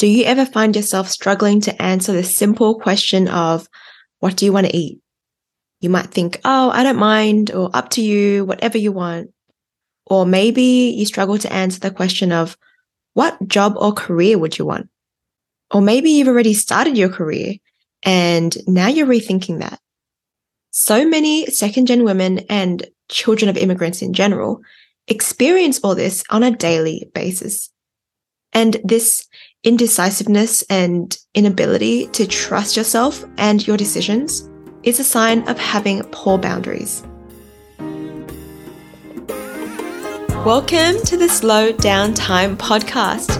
Do you ever find yourself struggling to answer the simple question of, what do you want to eat? You might think, oh, I don't mind, or up to you, whatever you want. Or maybe you struggle to answer the question of, what job or career would you want? Or maybe you've already started your career and now you're rethinking that. So many second gen women and children of immigrants in general experience all this on a daily basis. And this indecisiveness and inability to trust yourself and your decisions is a sign of having poor boundaries. Welcome to the Slow Down Time podcast.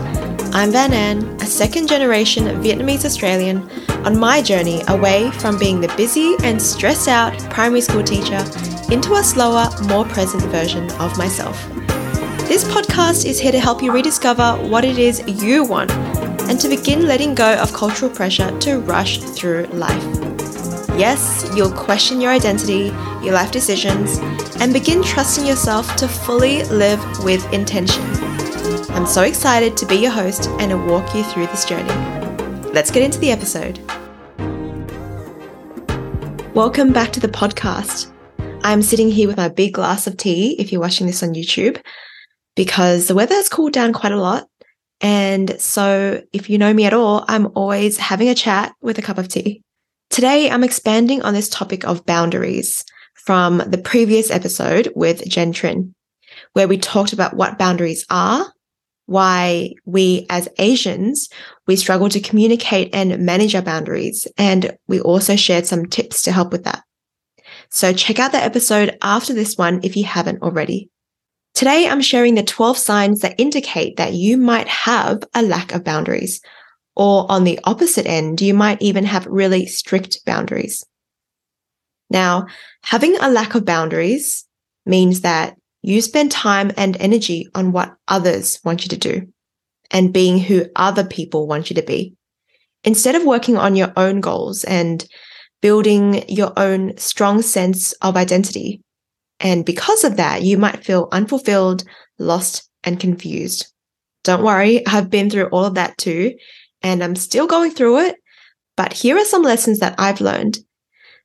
I'm Van An, a second generation Vietnamese Australian on my journey away from being the busy and stressed out primary school teacher into a slower, more present version of myself. This podcast is here to help you rediscover what it is you want and to begin letting go of cultural pressure to rush through life. Yes, you'll question your identity, your life decisions, and begin trusting yourself to fully live with intention. I'm so excited to be your host and to walk you through this journey. Let's get into the episode. Welcome back to the podcast. I'm sitting here with my big glass of tea if you're watching this on YouTube because the weather has cooled down quite a lot. And so, if you know me at all, I'm always having a chat with a cup of tea. Today, I'm expanding on this topic of boundaries from the previous episode with Jen Trin, where we talked about what boundaries are, why we as Asians, we struggle to communicate and manage our boundaries. And we also shared some tips to help with that. So check out the episode after this one if you haven't already. Today, I'm sharing the 12 signs that indicate that you might have a lack of boundaries. Or on the opposite end, you might even have really strict boundaries. Now, having a lack of boundaries means that you spend time and energy on what others want you to do and being who other people want you to be. Instead of working on your own goals and building your own strong sense of identity. And because of that, you might feel unfulfilled, lost, and confused. Don't worry, I've been through all of that too, and I'm still going through it. But here are some lessons that I've learned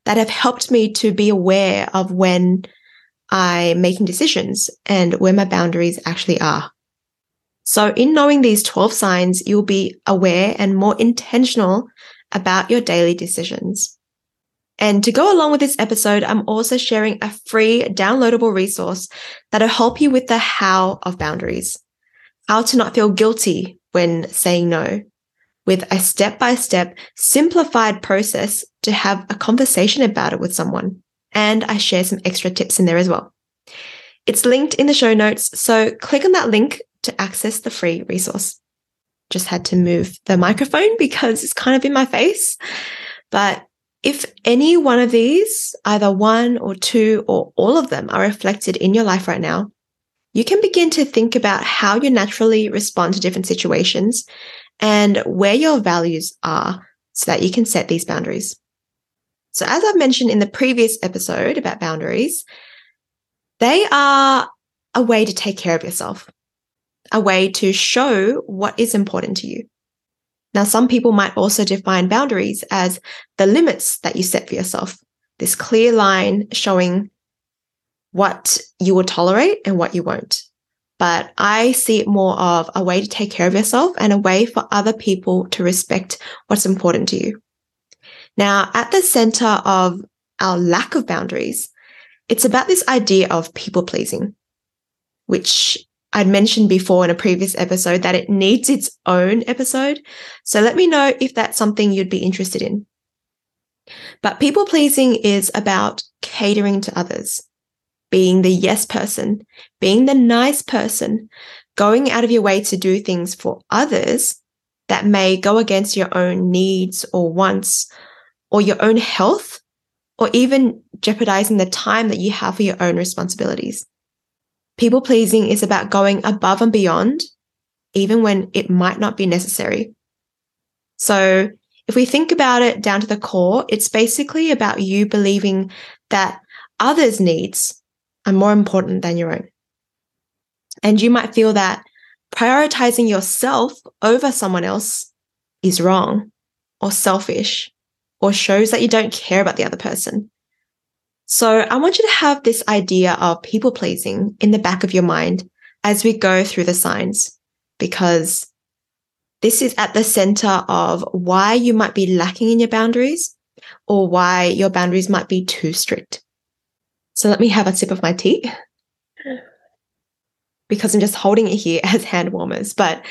that have helped me to be aware of when I'm making decisions and where my boundaries actually are. So in knowing these 12 signs, you'll be aware and more intentional about your daily decisions. And to go along with this episode, I'm also sharing a free downloadable resource that'll help you with the how of boundaries, how to not feel guilty when saying no, with a step by step simplified process to have a conversation about it with someone. And I share some extra tips in there as well. It's linked in the show notes, so click on that link to access the free resource. Just had to move the microphone because it's kind of in my face. But if any one of these, either one or two or all of them, are reflected in your life right now, you can begin to think about how you naturally respond to different situations and where your values are so that you can set these boundaries. So, as I've mentioned in the previous episode about boundaries, they are a way to take care of yourself, a way to show what is important to you. Now, some people might also define boundaries as the limits that you set for yourself, this clear line showing what you will tolerate and what you won't. But I see it more of a way to take care of yourself and a way for other people to respect what's important to you. Now, at the center of our lack of boundaries, it's about this idea of people pleasing, which I'd mentioned before in a previous episode that it needs its own episode. So let me know if that's something you'd be interested in. But people pleasing is about catering to others, being the yes person, being the nice person, going out of your way to do things for others that may go against your own needs or wants or your own health, or even jeopardizing the time that you have for your own responsibilities. People pleasing is about going above and beyond, even when it might not be necessary. So, if we think about it down to the core, it's basically about you believing that others' needs are more important than your own. And you might feel that prioritizing yourself over someone else is wrong or selfish or shows that you don't care about the other person. So I want you to have this idea of people pleasing in the back of your mind as we go through the signs, because this is at the center of why you might be lacking in your boundaries or why your boundaries might be too strict. So let me have a sip of my tea because I'm just holding it here as hand warmers, but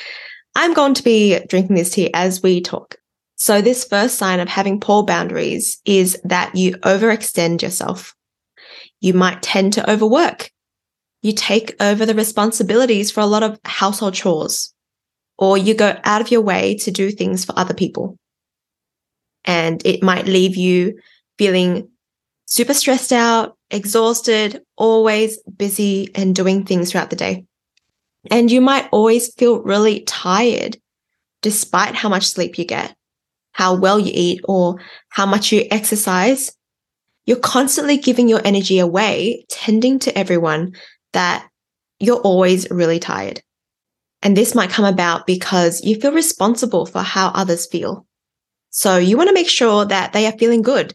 I'm going to be drinking this tea as we talk. So this first sign of having poor boundaries is that you overextend yourself. You might tend to overwork. You take over the responsibilities for a lot of household chores, or you go out of your way to do things for other people. And it might leave you feeling super stressed out, exhausted, always busy and doing things throughout the day. And you might always feel really tired despite how much sleep you get, how well you eat, or how much you exercise. You're constantly giving your energy away, tending to everyone that you're always really tired. And this might come about because you feel responsible for how others feel. So you want to make sure that they are feeling good,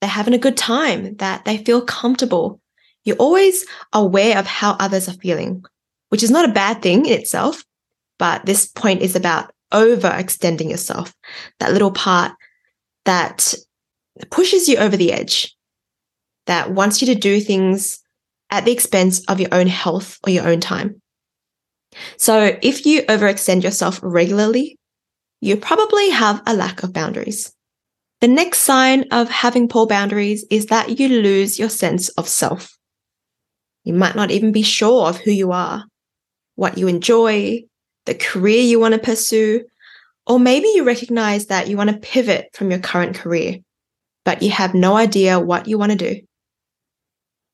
they're having a good time, that they feel comfortable. You're always aware of how others are feeling, which is not a bad thing in itself. But this point is about overextending yourself, that little part that pushes you over the edge, that wants you to do things at the expense of your own health or your own time. So if you overextend yourself regularly, you probably have a lack of boundaries. The next sign of having poor boundaries is that you lose your sense of self. You might not even be sure of who you are, what you enjoy, the career you want to pursue, or maybe you recognize that you want to pivot from your current career, but you have no idea what you want to do.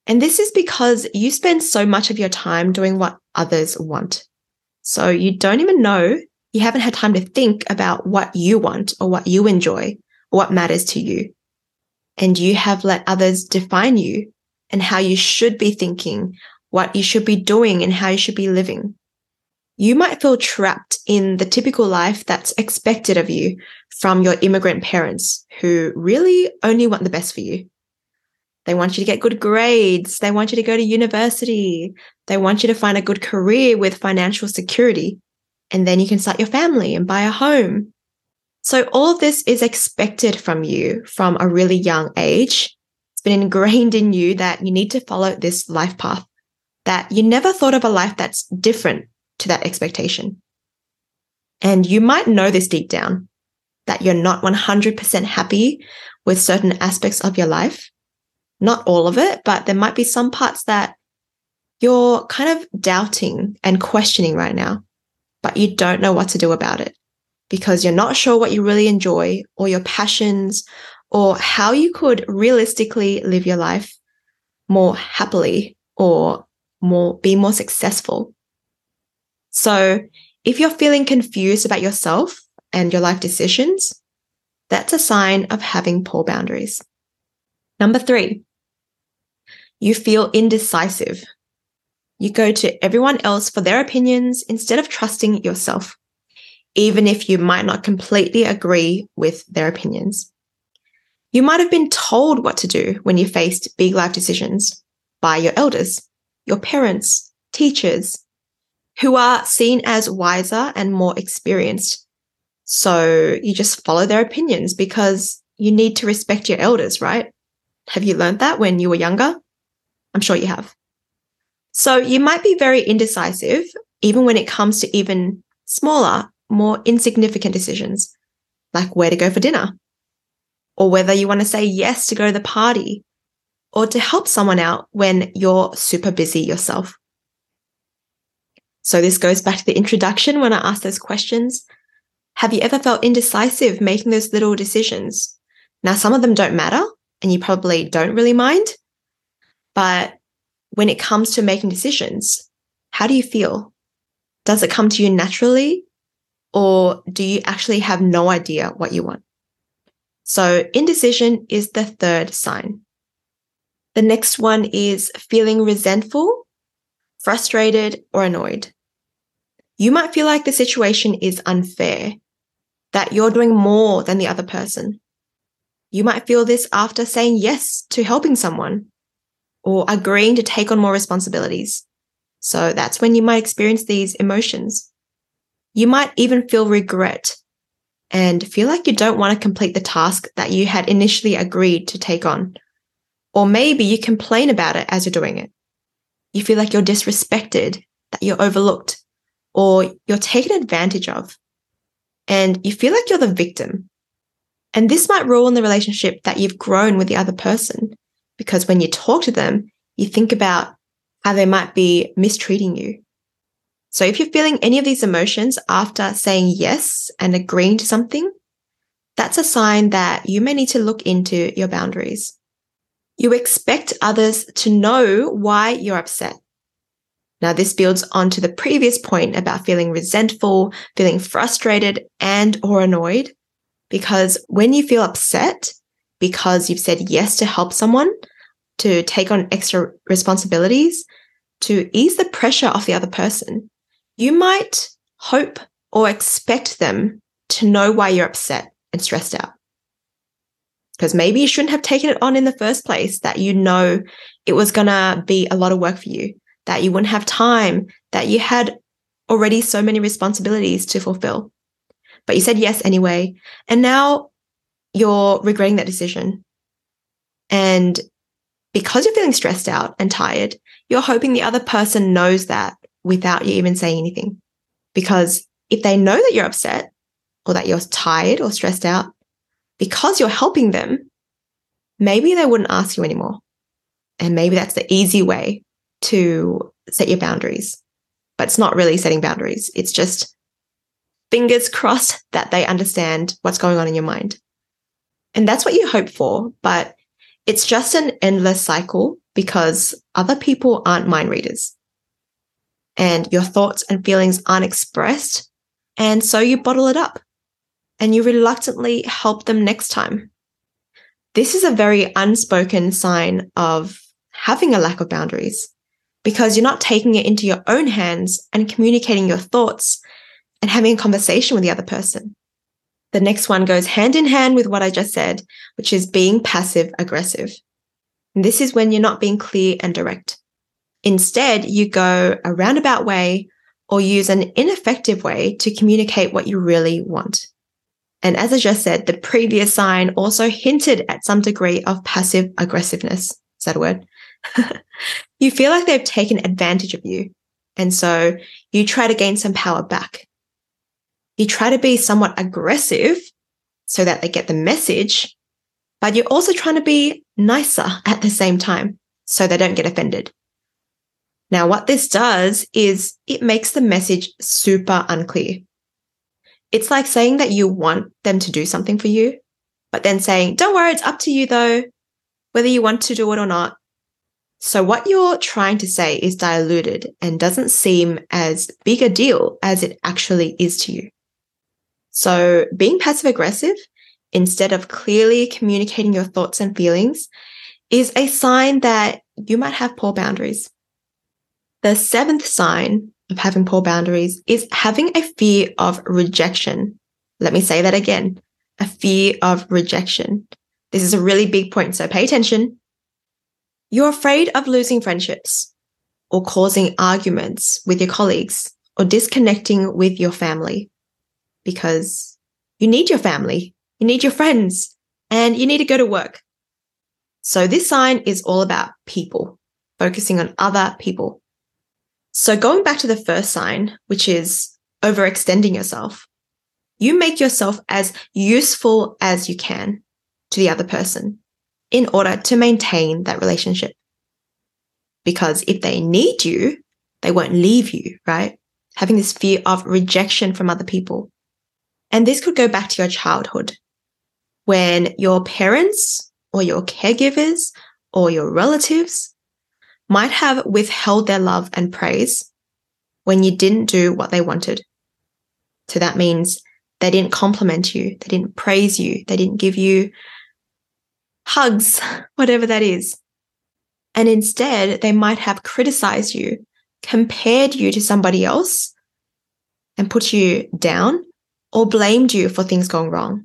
And this is because you spend so much of your time doing what others want. So you don't even know, you haven't had time to think about what you want or what you enjoy or what matters to you. And you have let others define you and how you should be thinking, what you should be doing and how you should be living. You might feel trapped in the typical life that's expected of you from your immigrant parents who really only want the best for you. They want you to get good grades. They want you to go to university. They want you to find a good career with financial security. And then you can start your family and buy a home. So all of this is expected from you from a really young age. It's been ingrained in you that you need to follow this life path, that you never thought of a life that's different to that expectation. And you might know this deep down that you're not 100% happy with certain aspects of your life. Not all of it, but there might be some parts that you're kind of doubting and questioning right now, but you don't know what to do about it because you're not sure what you really enjoy or your passions or how you could realistically live your life more happily or more be more successful. So if you're feeling confused about yourself and your life decisions, that's a sign of having poor boundaries. Number three, you feel indecisive. You go to everyone else for their opinions instead of trusting yourself even if you might not completely agree with their opinions. You might have been told what to do when you faced big life decisions by your elders, your parents, teachers, who are seen as wiser and more experienced. So you just follow their opinions because you need to respect your elders, right? Have you learned that when you were younger? I'm sure you have. So you might be very indecisive, even when it comes to even smaller more insignificant decisions, like where to go for dinner, or whether you want to say yes to go to the party, or to help someone out when you're super busy yourself. So this goes back to the introduction when I asked those questions. Have you ever felt indecisive making those little decisions? Now, some of them don't matter and you probably don't really mind. But when it comes to making decisions, how do you feel? Does it come to you naturally or do you actually have no idea what you want? So indecision is the third sign. The next one is feeling resentful, frustrated, or annoyed. You might feel like the situation is unfair, that you're doing more than the other person. You might feel this after saying yes to helping someone or agreeing to take on more responsibilities. So that's when you might experience these emotions. You might even feel regret and feel like you don't want to complete the task that you had initially agreed to take on. Or maybe you complain about it as you're doing it. You feel like you're disrespected, that you're overlooked, or you're taken advantage of. And you feel like you're the victim. And this might rule in the relationship that you've grown with the other person. Because when you talk to them, you think about how they might be mistreating you. So if you're feeling any of these emotions after saying yes and agreeing to something, that's a sign that you may need to look into your boundaries. You expect others to know why you're upset. Now, this builds onto the previous point about feeling resentful, feeling frustrated and or annoyed. Because when you feel upset because you've said yes to help someone, to take on extra responsibilities, to ease the pressure off the other person, you might hope or expect them to know why you're upset and stressed out. Because maybe you shouldn't have taken it on in the first place, that you know it was going to be a lot of work for you, that you wouldn't have time, that you had already so many responsibilities to fulfill. But you said yes anyway. And now you're regretting that decision. And because you're feeling stressed out and tired, you're hoping the other person knows that without you even saying anything. Because if they know that you're upset or that you're tired or stressed out, because you're helping them, maybe they wouldn't ask you anymore. And maybe that's the easy way to set your boundaries. But it's not really setting boundaries. It's just fingers crossed that they understand what's going on in your mind. And that's what you hope for. But it's just an endless cycle because other people aren't mind readers and your thoughts and feelings aren't expressed. And so you bottle it up and you reluctantly help them next time. This is a very unspoken sign of having a lack of boundaries because you're not taking it into your own hands and communicating your thoughts and having a conversation with the other person. The next one goes hand in hand with what I just said, which is being passive aggressive. And this is when you're not being clear and direct. Instead, you go a roundabout way or use an ineffective way to communicate what you really want. And as I just said, the previous sign also hinted at some degree of passive aggressiveness. Is that a word? you feel like they've taken advantage of you. And so you try to gain some power back. You try to be somewhat aggressive so that they get the message, but you're also trying to be nicer at the same time so they don't get offended. Now, what this does is it makes the message super unclear. It's like saying that you want them to do something for you, but then saying, don't worry, it's up to you though, whether you want to do it or not. So what you're trying to say is diluted and doesn't seem as big a deal as it actually is to you. So being passive aggressive instead of clearly communicating your thoughts and feelings is a sign that you might have poor boundaries. The seventh sign of having poor boundaries is having a fear of rejection. Let me say that again a fear of rejection. This is a really big point, so pay attention. You're afraid of losing friendships or causing arguments with your colleagues or disconnecting with your family because you need your family, you need your friends, and you need to go to work. So this sign is all about people, focusing on other people. So going back to the first sign, which is overextending yourself, you make yourself as useful as you can to the other person in order to maintain that relationship. Because if they need you, they won't leave you, right? Having this fear of rejection from other people. And this could go back to your childhood when your parents or your caregivers or your relatives might have withheld their love and praise when you didn't do what they wanted. So that means they didn't compliment you, they didn't praise you, they didn't give you hugs, whatever that is. And instead, they might have criticized you, compared you to somebody else, and put you down or blamed you for things going wrong.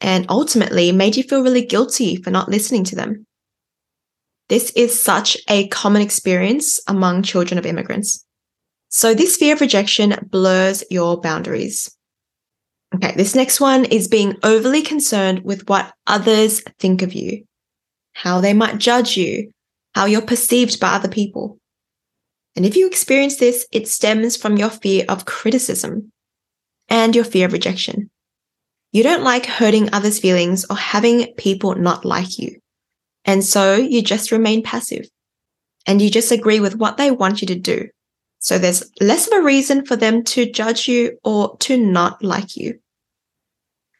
And ultimately made you feel really guilty for not listening to them. This is such a common experience among children of immigrants. So this fear of rejection blurs your boundaries. Okay, this next one is being overly concerned with what others think of you, how they might judge you, how you're perceived by other people. And if you experience this, it stems from your fear of criticism and your fear of rejection. You don't like hurting others' feelings or having people not like you. And so you just remain passive and you just agree with what they want you to do. So there's less of a reason for them to judge you or to not like you.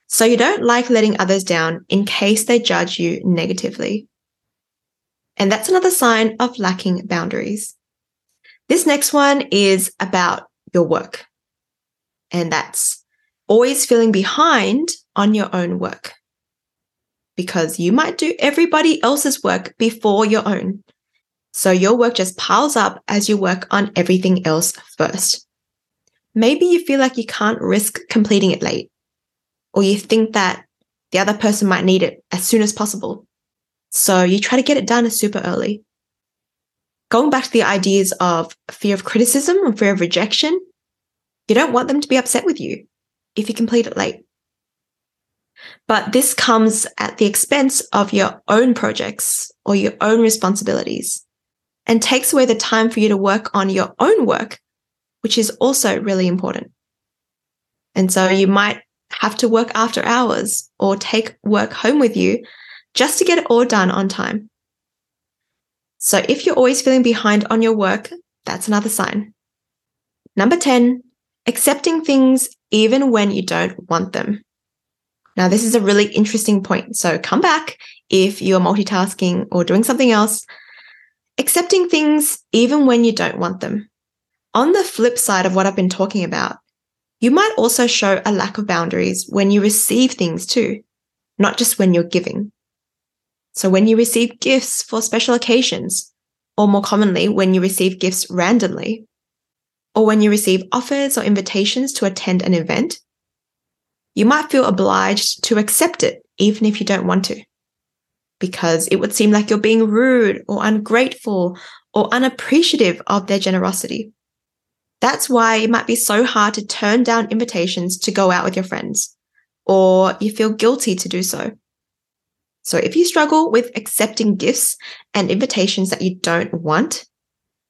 So you don't like letting others down in case they judge you negatively. And that's another sign of lacking boundaries. This next one is about your work. And that's always feeling behind on your own work because you might do everybody else's work before your own. So your work just piles up as you work on everything else first. Maybe you feel like you can't risk completing it late or you think that the other person might need it as soon as possible. So you try to get it done super early. Going back to the ideas of fear of criticism and fear of rejection, you don't want them to be upset with you if you complete it late. But this comes at the expense of your own projects or your own responsibilities and takes away the time for you to work on your own work, which is also really important. And so you might have to work after hours or take work home with you just to get it all done on time. So if you're always feeling behind on your work, that's another sign. Number 10, accepting things even when you don't want them. Now, this is a really interesting point. So come back if you're multitasking or doing something else. Accepting things even when you don't want them. On the flip side of what I've been talking about, you might also show a lack of boundaries when you receive things too, not just when you're giving. So when you receive gifts for special occasions, or more commonly, when you receive gifts randomly, or when you receive offers or invitations to attend an event, you might feel obliged to accept it even if you don't want to, because it would seem like you're being rude or ungrateful or unappreciative of their generosity. That's why it might be so hard to turn down invitations to go out with your friends, or you feel guilty to do so. So if you struggle with accepting gifts and invitations that you don't want,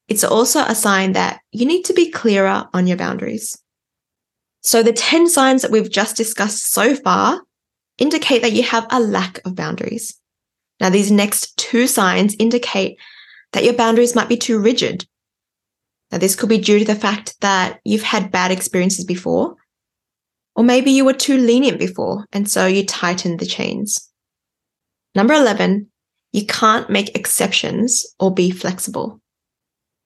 it's also a sign that you need to be clearer on your boundaries. So the 10 signs that we've just discussed so far indicate that you have a lack of boundaries. Now, these next two signs indicate that your boundaries might be too rigid now, this could be due to the fact that you've had bad experiences before, or maybe you were too lenient before, and so you tightened the chains. Number 11, you can't make exceptions or be flexible.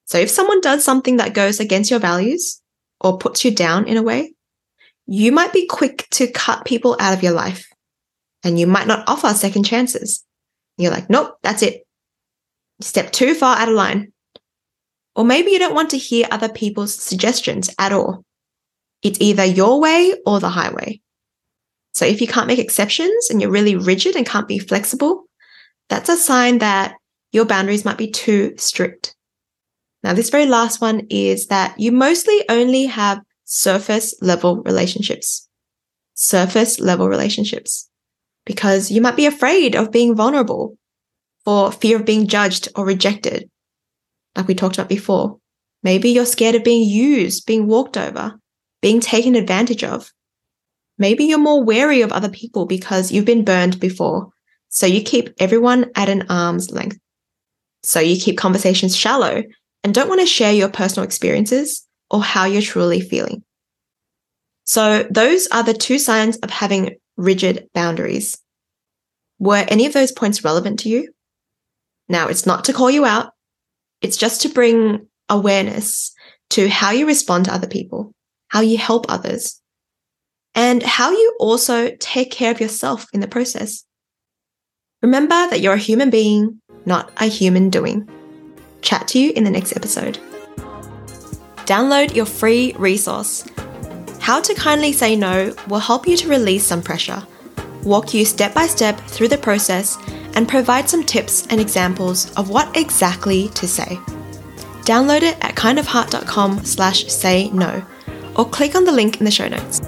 So if someone does something that goes against your values or puts you down in a way, you might be quick to cut people out of your life and you might not offer second chances. You're like, nope, that's it. Step too far out of line. Or maybe you don't want to hear other people's suggestions at all. It's either your way or the highway. So if you can't make exceptions and you're really rigid and can't be flexible, that's a sign that your boundaries might be too strict. Now, this very last one is that you mostly only have surface level relationships. Surface level relationships. Because you might be afraid of being vulnerable for fear of being judged or rejected like we talked about before. Maybe you're scared of being used, being walked over, being taken advantage of. Maybe you're more wary of other people because you've been burned before. So you keep everyone at an arm's length. So you keep conversations shallow and don't want to share your personal experiences or how you're truly feeling. So those are the two signs of having rigid boundaries. Were any of those points relevant to you? Now, it's not to call you out. It's just to bring awareness to how you respond to other people, how you help others, and how you also take care of yourself in the process. Remember that you're a human being, not a human doing. Chat to you in the next episode. Download your free resource How to kindly say no will help you to release some pressure, walk you step by step through the process, and provide some tips and examples of what exactly to say. Download it at kindofheart.com slash say no, or click on the link in the show notes.